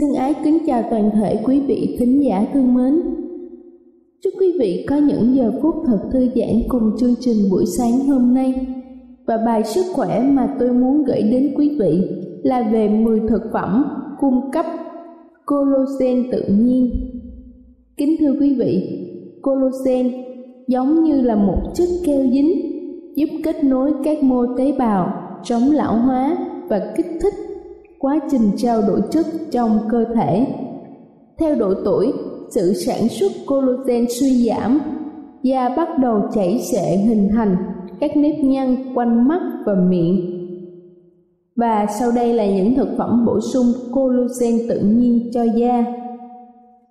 thân ái kính chào toàn thể quý vị thính giả thương mến. Chúc quý vị có những giờ phút thật thư giãn cùng chương trình buổi sáng hôm nay. Và bài sức khỏe mà tôi muốn gửi đến quý vị là về 10 thực phẩm cung cấp collagen tự nhiên. Kính thưa quý vị, collagen giống như là một chất keo dính giúp kết nối các mô tế bào, chống lão hóa và kích thích quá trình trao đổi chất trong cơ thể. Theo độ tuổi, sự sản xuất collagen suy giảm, da bắt đầu chảy xệ hình thành các nếp nhăn quanh mắt và miệng. Và sau đây là những thực phẩm bổ sung collagen tự nhiên cho da.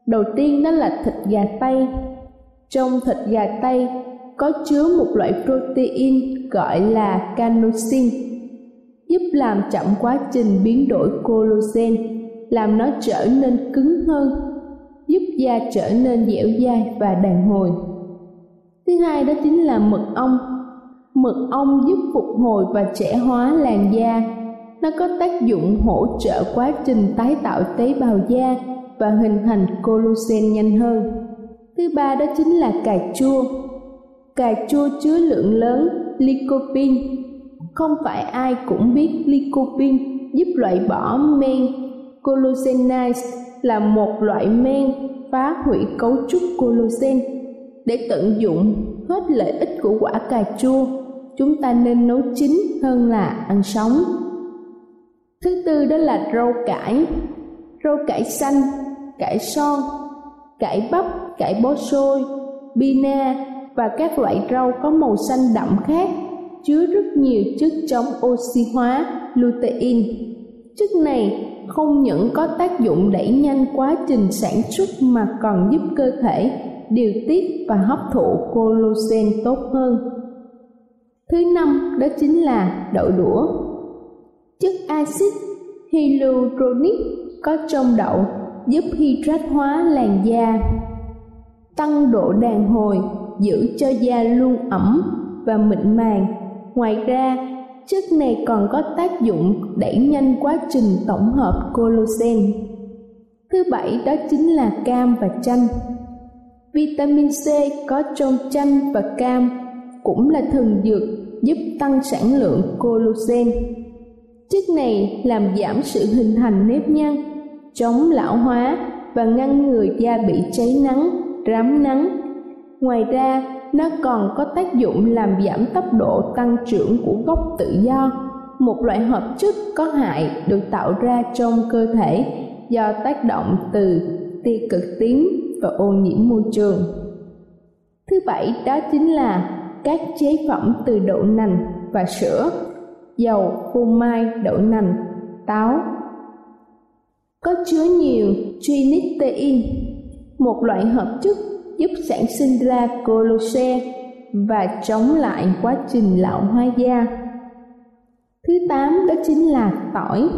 Đầu tiên đó là thịt gà tây. Trong thịt gà tây có chứa một loại protein gọi là canosin giúp làm chậm quá trình biến đổi collagen, làm nó trở nên cứng hơn, giúp da trở nên dẻo dai và đàn hồi. Thứ hai đó chính là mật ong. Mật ong giúp phục hồi và trẻ hóa làn da. Nó có tác dụng hỗ trợ quá trình tái tạo tế bào da và hình thành collagen nhanh hơn. Thứ ba đó chính là cà chua. Cà chua chứa lượng lớn lycopene. Không phải ai cũng biết lycopene giúp loại bỏ men collagenase là một loại men phá hủy cấu trúc collagen. Để tận dụng hết lợi ích của quả cà chua, chúng ta nên nấu chín hơn là ăn sống. Thứ tư đó là rau cải. Rau cải xanh cải son, cải bắp, cải bó xôi, bina và các loại rau có màu xanh đậm khác chứa rất nhiều chất chống oxy hóa lutein. Chất này không những có tác dụng đẩy nhanh quá trình sản xuất mà còn giúp cơ thể điều tiết và hấp thụ collagen tốt hơn. Thứ năm đó chính là đậu đũa. Chất axit hyaluronic có trong đậu giúp hydrat hóa làn da, tăng độ đàn hồi, giữ cho da luôn ẩm và mịn màng. Ngoài ra, chất này còn có tác dụng đẩy nhanh quá trình tổng hợp collagen. Thứ bảy đó chính là cam và chanh. Vitamin C có trong chanh và cam cũng là thần dược giúp tăng sản lượng collagen. Chất này làm giảm sự hình thành nếp nhăn chống lão hóa và ngăn ngừa da bị cháy nắng, rám nắng. Ngoài ra, nó còn có tác dụng làm giảm tốc độ tăng trưởng của gốc tự do, một loại hợp chất có hại được tạo ra trong cơ thể do tác động từ tia cực tím và ô nhiễm môi trường. Thứ bảy đó chính là các chế phẩm từ đậu nành và sữa, dầu, phô mai, đậu nành, táo, có chứa nhiều trinitein, một loại hợp chất giúp sản sinh ra collagen và chống lại quá trình lão hóa da. Thứ tám đó chính là tỏi.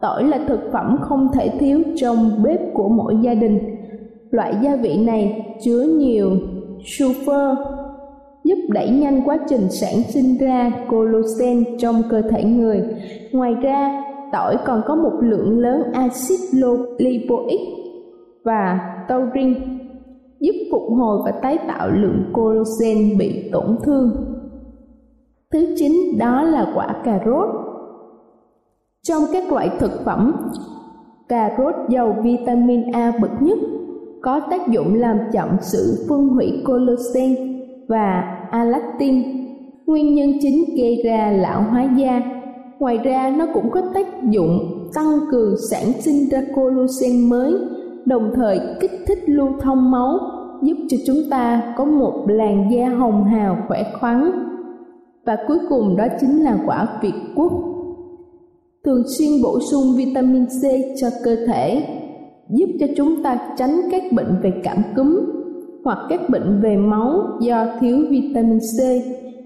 Tỏi là thực phẩm không thể thiếu trong bếp của mỗi gia đình. Loại gia vị này chứa nhiều sulfur giúp đẩy nhanh quá trình sản sinh ra collagen trong cơ thể người. Ngoài ra, tỏi còn có một lượng lớn axit lipoic và taurin giúp phục hồi và tái tạo lượng collagen bị tổn thương. Thứ chín đó là quả cà rốt. Trong các loại thực phẩm, cà rốt giàu vitamin A bậc nhất có tác dụng làm chậm sự phân hủy collagen và alactin, nguyên nhân chính gây ra lão hóa da Ngoài ra nó cũng có tác dụng tăng cường sản sinh ra collagen mới, đồng thời kích thích lưu thông máu, giúp cho chúng ta có một làn da hồng hào khỏe khoắn. Và cuối cùng đó chính là quả việt quất. Thường xuyên bổ sung vitamin C cho cơ thể, giúp cho chúng ta tránh các bệnh về cảm cúm hoặc các bệnh về máu do thiếu vitamin C.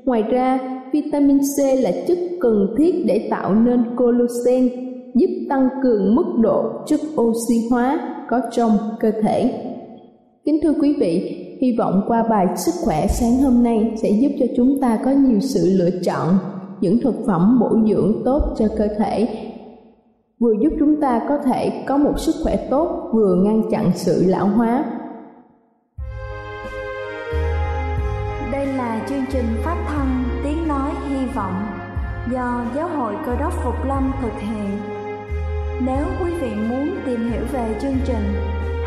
Ngoài ra, vitamin C là chất cần thiết để tạo nên collagen, giúp tăng cường mức độ chất oxy hóa có trong cơ thể. Kính thưa quý vị, hy vọng qua bài sức khỏe sáng hôm nay sẽ giúp cho chúng ta có nhiều sự lựa chọn những thực phẩm bổ dưỡng tốt cho cơ thể vừa giúp chúng ta có thể có một sức khỏe tốt vừa ngăn chặn sự lão hóa đây là chương trình phát thanh tiếng nói hy vọng do Giáo hội Cơ đốc Phục Lâm thực hiện. Nếu quý vị muốn tìm hiểu về chương trình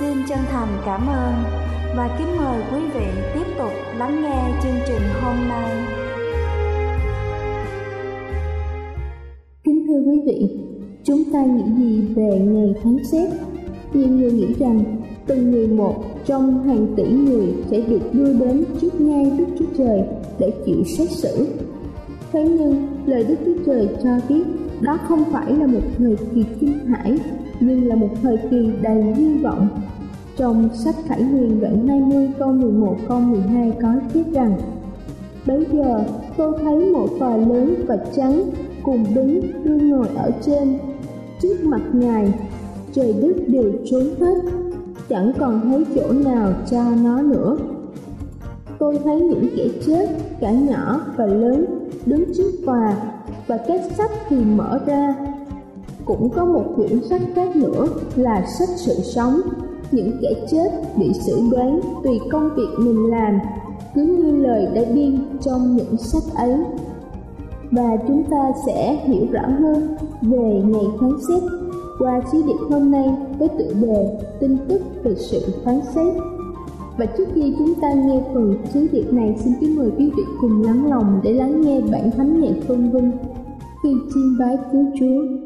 Xin chân thành cảm ơn và kính mời quý vị tiếp tục lắng nghe chương trình hôm nay. Kính thưa quý vị, chúng ta nghĩ gì về ngày phán xét? Nhiều người nghĩ rằng từng người một trong hàng tỷ người sẽ được đưa đến trước ngai Đức Chúa Trời để chịu xét xử. Thế nhưng, lời Đức Chúa Trời cho biết đó không phải là một thời kỳ kinh hãi, nhưng là một thời kỳ đầy hy vọng. Trong sách Khải Huyền đoạn 20 câu 11 câu 12 có viết rằng Bây giờ tôi thấy một tòa lớn và trắng cùng đứng đương ngồi ở trên. Trước mặt Ngài, trời đất đều trốn hết, chẳng còn thấy chỗ nào cho nó nữa. Tôi thấy những kẻ chết, cả nhỏ và lớn, đứng trước tòa, và các sách thì mở ra cũng có một quyển sách khác nữa là sách sự sống những kẻ chết bị xử đoán tùy công việc mình làm cứ như lời đã biên trong những sách ấy và chúng ta sẽ hiểu rõ hơn về ngày phán xét qua chí điệp hôm nay với tựa đề tin tức về sự phán xét. Và trước khi chúng ta nghe phần sứ điệp này, xin kính mời quý vị cùng lắng lòng để lắng nghe bản thánh nhạc phân vinh khi chiêm bái cứu Chúa.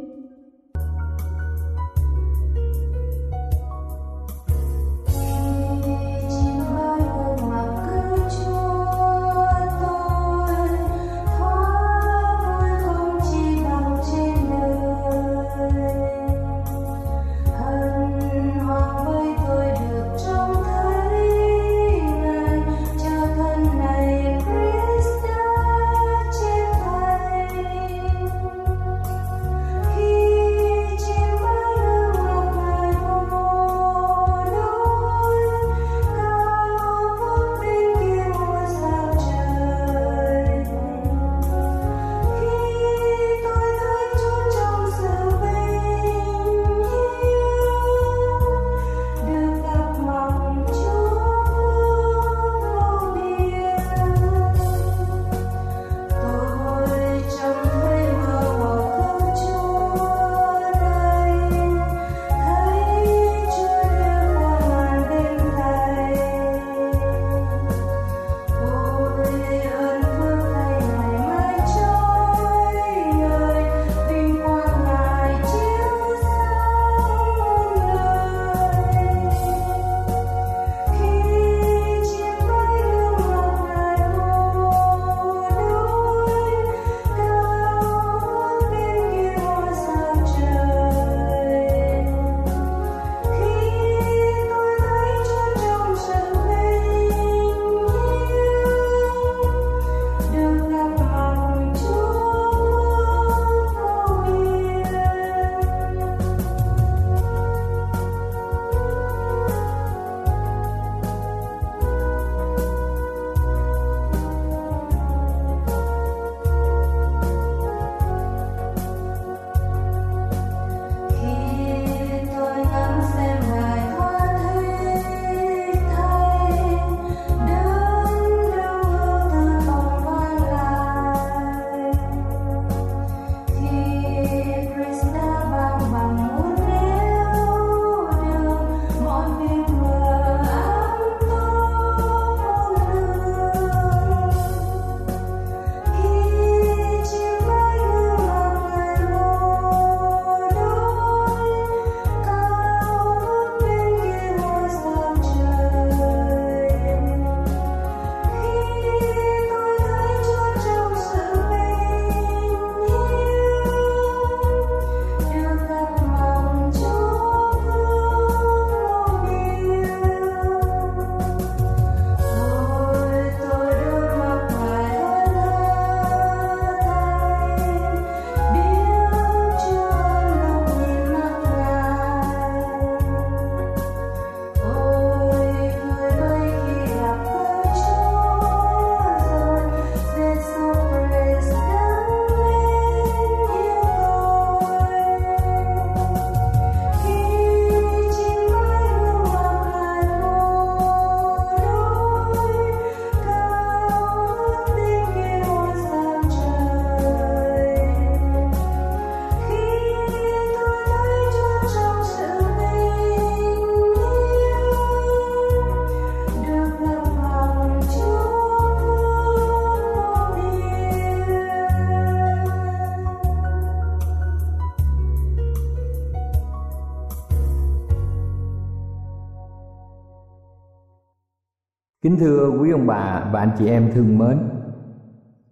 Kính thưa quý ông bà và anh chị em thương mến,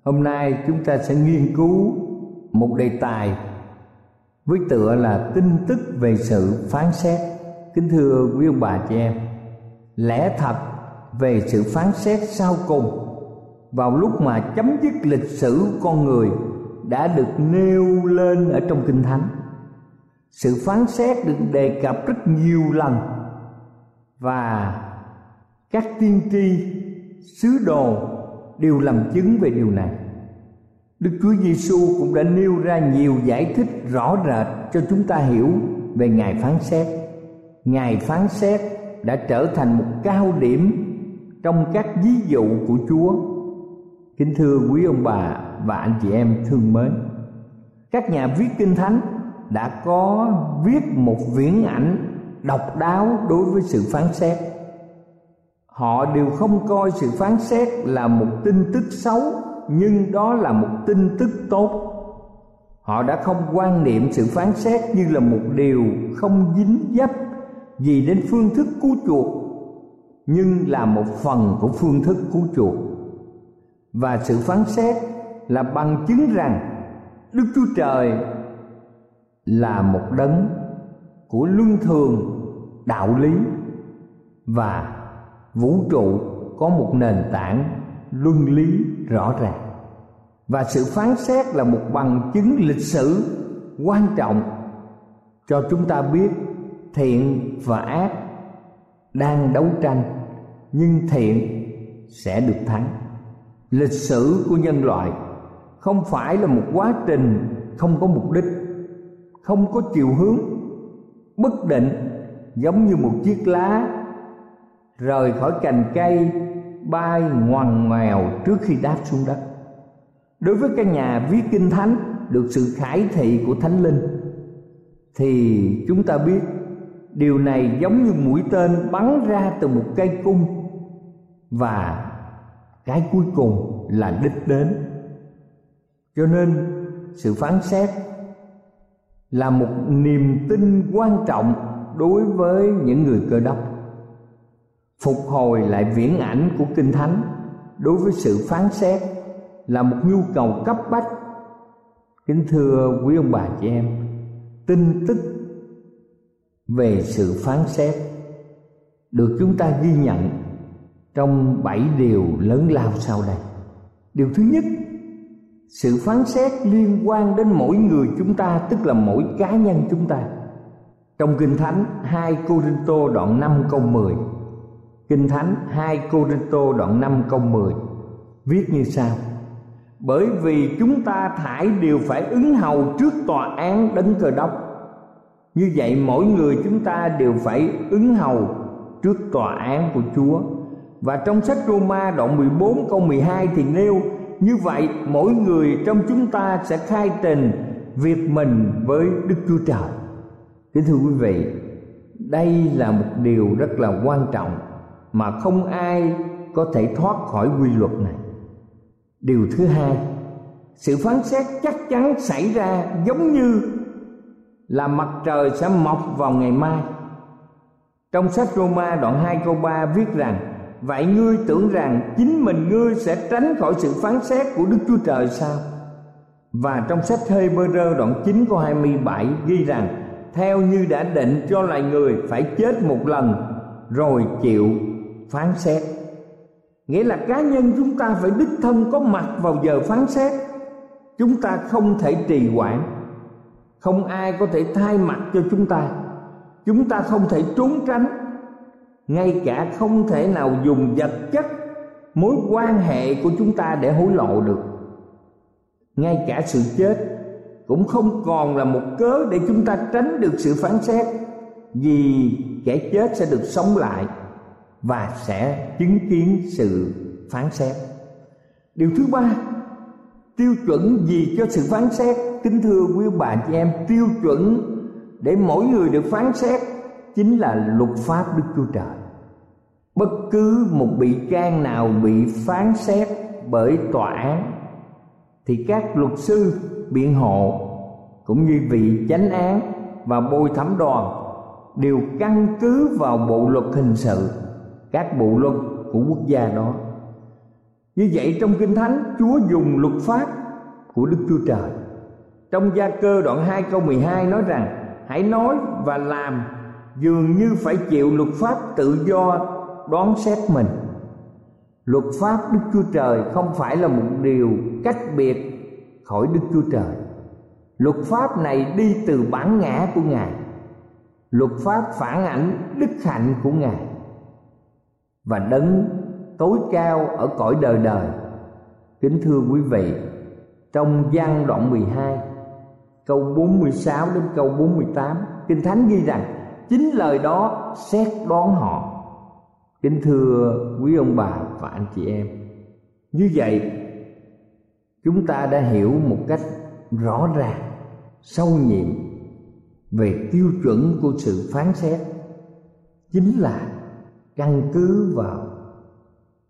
hôm nay chúng ta sẽ nghiên cứu một đề tài với tựa là tin tức về sự phán xét. Kính thưa quý ông bà chị em, lẽ thật về sự phán xét sau cùng vào lúc mà chấm dứt lịch sử con người đã được nêu lên ở trong kinh thánh sự phán xét được đề cập rất nhiều lần và các tiên tri sứ đồ đều làm chứng về điều này Đức Chúa Giêsu cũng đã nêu ra nhiều giải thích rõ rệt cho chúng ta hiểu về ngài phán xét. ngài phán xét đã trở thành một cao điểm trong các ví dụ của Chúa. Kính thưa quý ông bà và anh chị em thương mến, các nhà viết kinh thánh đã có viết một viễn ảnh độc đáo đối với sự phán xét họ đều không coi sự phán xét là một tin tức xấu, nhưng đó là một tin tức tốt. Họ đã không quan niệm sự phán xét như là một điều không dính dấp gì đến phương thức cứu chuộc, nhưng là một phần của phương thức cứu chuộc. Và sự phán xét là bằng chứng rằng đức chúa trời là một đấng của luân thường, đạo lý và vũ trụ có một nền tảng luân lý rõ ràng. Và sự phán xét là một bằng chứng lịch sử quan trọng cho chúng ta biết thiện và ác đang đấu tranh, nhưng thiện sẽ được thắng. Lịch sử của nhân loại không phải là một quá trình không có mục đích, không có chiều hướng, bất định giống như một chiếc lá rời khỏi cành cây, bay ngoằn ngoèo trước khi đáp xuống đất. Đối với căn nhà viết kinh thánh, được sự khải thị của thánh linh, thì chúng ta biết điều này giống như mũi tên bắn ra từ một cây cung, và cái cuối cùng là đích đến. Cho nên, sự phán xét là một niềm tin quan trọng đối với những người cơ đốc phục hồi lại viễn ảnh của kinh thánh đối với sự phán xét là một nhu cầu cấp bách. Kính thưa quý ông bà chị em, tin tức về sự phán xét được chúng ta ghi nhận trong bảy điều lớn lao sau đây. Điều thứ nhất, sự phán xét liên quan đến mỗi người chúng ta, tức là mỗi cá nhân chúng ta. Trong kinh thánh 2 tô đoạn 5 câu 10 Kinh thánh 2 Corinto đoạn 5 câu 10 viết như sau. Bởi vì chúng ta thải đều phải ứng hầu trước tòa án đấng cờ đốc. Như vậy mỗi người chúng ta đều phải ứng hầu trước tòa án của Chúa. Và trong sách Roma đoạn 14 câu 12 thì nêu như vậy mỗi người trong chúng ta sẽ khai trình việc mình với Đức Chúa Trời. Kính thưa quý vị, đây là một điều rất là quan trọng mà không ai có thể thoát khỏi quy luật này. Điều thứ hai, sự phán xét chắc chắn xảy ra giống như là mặt trời sẽ mọc vào ngày mai. Trong sách Roma đoạn 2 câu 3 viết rằng vậy ngươi tưởng rằng chính mình ngươi sẽ tránh khỏi sự phán xét của Đức Chúa Trời sao? Và trong sách Hebrew đoạn 9 câu 27 ghi rằng theo như đã định cho loài người phải chết một lần rồi chịu phán xét. Nghĩa là cá nhân chúng ta phải đích thân có mặt vào giờ phán xét. Chúng ta không thể trì hoãn, không ai có thể thay mặt cho chúng ta. Chúng ta không thể trốn tránh ngay cả không thể nào dùng vật chất mối quan hệ của chúng ta để hối lộ được ngay cả sự chết cũng không còn là một cớ để chúng ta tránh được sự phán xét vì kẻ chết sẽ được sống lại và sẽ chứng kiến sự phán xét. Điều thứ ba, tiêu chuẩn gì cho sự phán xét. Kính thưa quý bà chị em, tiêu chuẩn để mỗi người được phán xét chính là luật pháp Đức Chúa Trời. Bất cứ một bị can nào bị phán xét bởi tòa án, thì các luật sư, biện hộ cũng như vị chánh án và bồi thẩm đoàn đều căn cứ vào bộ luật hình sự các bộ luật của quốc gia đó. Như vậy trong kinh thánh, chúa dùng luật pháp của đức chúa trời. Trong gia cơ đoạn 2 câu 12 nói rằng, hãy nói và làm, dường như phải chịu luật pháp tự do đoán xét mình. Luật pháp đức chúa trời không phải là một điều cách biệt khỏi đức chúa trời. Luật pháp này đi từ bản ngã của ngài. Luật pháp phản ảnh đức hạnh của ngài và đấng tối cao ở cõi đời đời. Kính thưa quý vị, trong văn đoạn 12 câu 46 đến câu 48 kinh thánh ghi rằng, chính lời đó xét đoán họ. Kính thưa quý ông bà và anh chị em, như vậy, chúng ta đã hiểu một cách rõ ràng, sâu nhiệm về tiêu chuẩn của sự phán xét, chính là căn cứ vào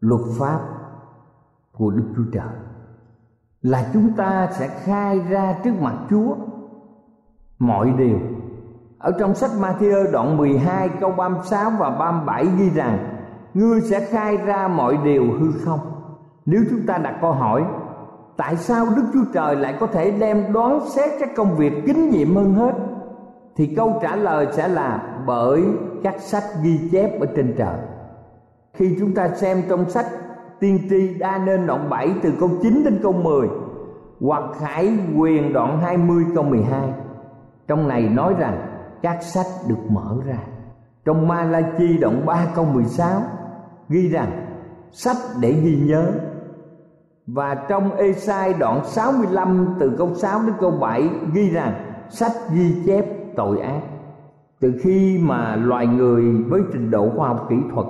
luật pháp của Đức Chúa Trời, là chúng ta sẽ khai ra trước mặt Chúa mọi điều. Ở trong sách Matthew đoạn 12 câu 36 và 37 ghi rằng, Ngươi sẽ khai ra mọi điều hư không. Nếu chúng ta đặt câu hỏi, tại sao Đức Chúa Trời lại có thể đem đoán xét các công việc kinh nghiệm hơn hết thì câu trả lời sẽ là bởi các sách ghi chép ở trên trời. Khi chúng ta xem trong sách tiên tri đa nên đoạn 7 từ câu 9 đến câu 10 hoặc Khải quyền đoạn 20 câu 12 trong này nói rằng các sách được mở ra. Trong Malachi đoạn 3 câu 16 ghi rằng sách để ghi nhớ. Và trong Esai đoạn 65 từ câu 6 đến câu 7 ghi rằng sách ghi chép tội ác từ khi mà loài người với trình độ khoa học kỹ thuật,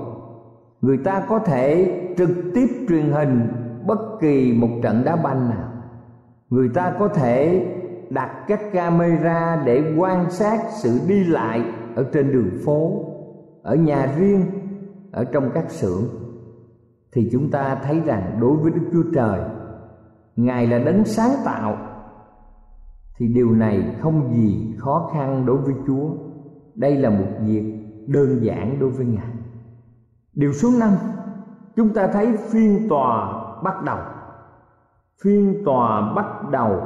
người ta có thể trực tiếp truyền hình bất kỳ một trận đá banh nào. Người ta có thể đặt các camera để quan sát sự đi lại ở trên đường phố, ở nhà riêng, ở trong các xưởng. Thì chúng ta thấy rằng đối với đức chúa trời, ngài là đấng sáng tạo. Thì điều này không gì khó khăn đối với chúa đây là một việc đơn giản đối với ngài. Điều số năm, chúng ta thấy phiên tòa bắt đầu. Phiên tòa bắt đầu.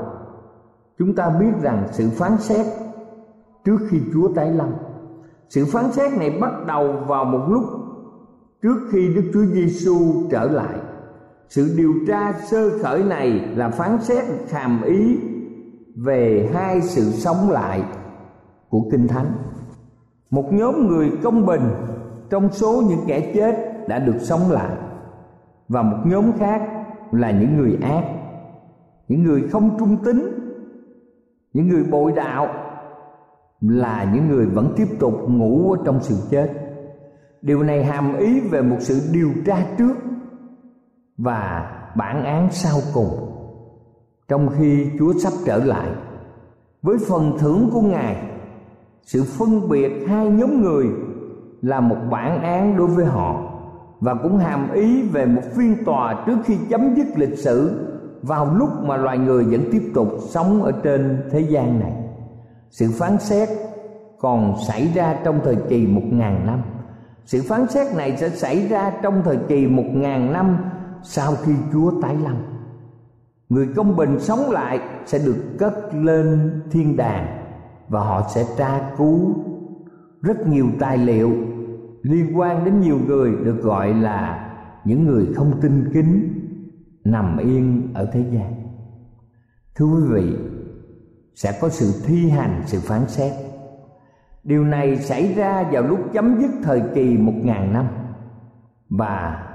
Chúng ta biết rằng sự phán xét trước khi chúa tái lâm. Sự phán xét này bắt đầu vào một lúc trước khi đức chúa giêsu trở lại. Sự điều tra sơ khởi này là phán xét hàm ý về hai sự sống lại của kinh thánh một nhóm người công bình, trong số những kẻ chết đã được sống lại. Và một nhóm khác là những người ác. Những người không trung tín, những người bội đạo, là những người vẫn tiếp tục ngủ ở trong sự chết. Điều này hàm ý về một sự điều tra trước và bản án sau cùng. Trong khi chúa sắp trở lại, với phần thưởng của ngài sự phân biệt hai nhóm người là một bản án đối với họ và cũng hàm ý về một phiên tòa trước khi chấm dứt lịch sử vào lúc mà loài người vẫn tiếp tục sống ở trên thế gian này. Sự phán xét còn xảy ra trong thời kỳ một ngàn năm. Sự phán xét này sẽ xảy ra trong thời kỳ một ngàn năm sau khi chúa tái lâm. Người công bình sống lại sẽ được cất lên thiên đàng và họ sẽ tra cứu rất nhiều tài liệu liên quan đến nhiều người được gọi là những người không tin kính nằm yên ở thế gian. Thưa quý vị, sẽ có sự thi hành, sự phán xét. Điều này xảy ra vào lúc chấm dứt thời kỳ một ngàn năm. Và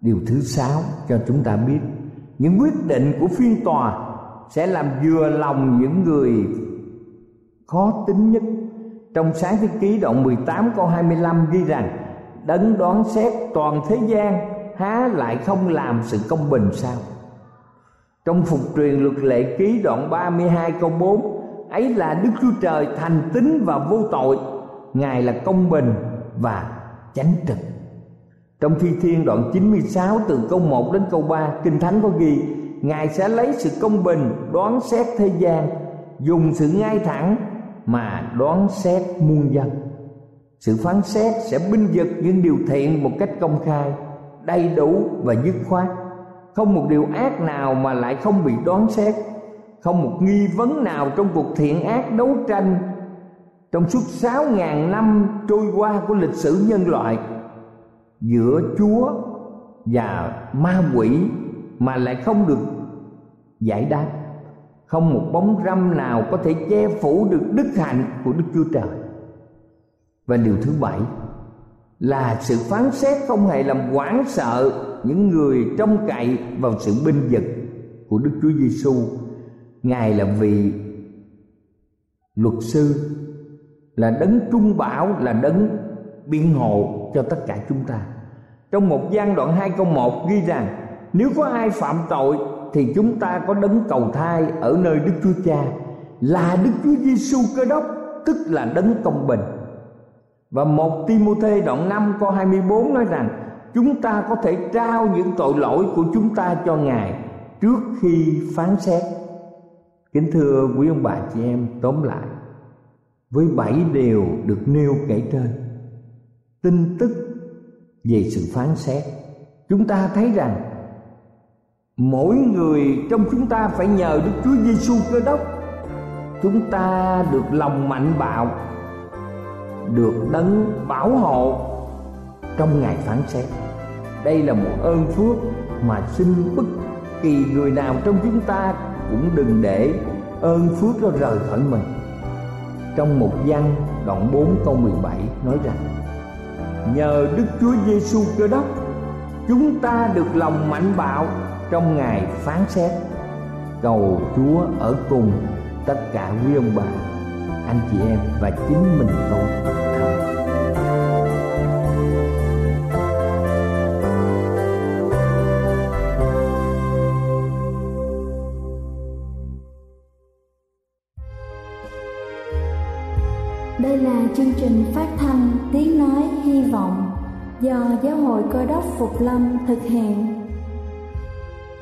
điều thứ sáu cho chúng ta biết, những quyết định của phiên tòa sẽ làm vừa lòng những người khó tính nhất. Trong sáng thế ký đoạn 18 câu 25 ghi rằng, đấng đoán xét toàn thế gian, há lại không làm sự công bình sao? Trong phục truyền luật lệ ký đoạn 32 câu 4 ấy là Đức Chúa Trời thành tín và vô tội. Ngài là công bình và chánh trực. Trong thi thiên đoạn 96 từ câu 1 đến câu 3 Kinh Thánh có ghi, Ngài sẽ lấy sự công bình đoán xét thế gian, Dùng sự ngay thẳng mà đoán xét muôn dân. Sự phán xét sẽ binh vực những điều thiện một cách công khai, đầy đủ và dứt khoát. Không một điều ác nào mà lại không bị đoán xét. Không một nghi vấn nào trong cuộc thiện ác đấu tranh. Trong suốt sáu ngàn năm trôi qua của lịch sử nhân loại, giữa Chúa và ma quỷ mà lại không được giải đáp không một bóng râm nào có thể che phủ được đức hạnh của Đức Chúa Trời và điều thứ bảy là sự phán xét không hề làm hoảng sợ những người trông cậy vào sự binh vực của Đức Chúa Giêsu. Ngài là vị luật sư, là đấng trung bảo, là đấng biện hộ cho tất cả chúng ta. Trong một gian đoạn 2 câu 1 ghi rằng nếu có ai phạm tội thì chúng ta có đấng cầu thai ở nơi Đức Chúa Cha là Đức Chúa Giêsu Cơ Đốc, tức là đấng công bình và một Timôthê đoạn 5 câu 24 nói rằng chúng ta có thể trao những tội lỗi của chúng ta cho Ngài trước khi phán xét. Kính thưa quý ông bà chị em tóm lại với bảy điều được nêu kể trên tin tức về sự phán xét chúng ta thấy rằng mỗi người trong chúng ta phải nhờ Đức Chúa Giêsu Cơ Đốc. Chúng ta được lòng mạnh bạo, được đấng bảo hộ trong ngày phán xét. Đây là một ơn phước mà xin bất kỳ người nào trong chúng ta cũng đừng để ơn phước đó rời khỏi mình. Trong một văn đoạn 4 câu 17 nói rằng, nhờ Đức Chúa Giêsu Cơ Đốc, chúng ta được lòng mạnh bạo trong ngày phán xét. Cầu Chúa ở cùng tất cả quý ông bà, anh chị em và chính mình tôi Đây là chương trình phát thanh Tiếng Nói Hy Vọng do Giáo hội Cơ đốc Phục Lâm thực hiện.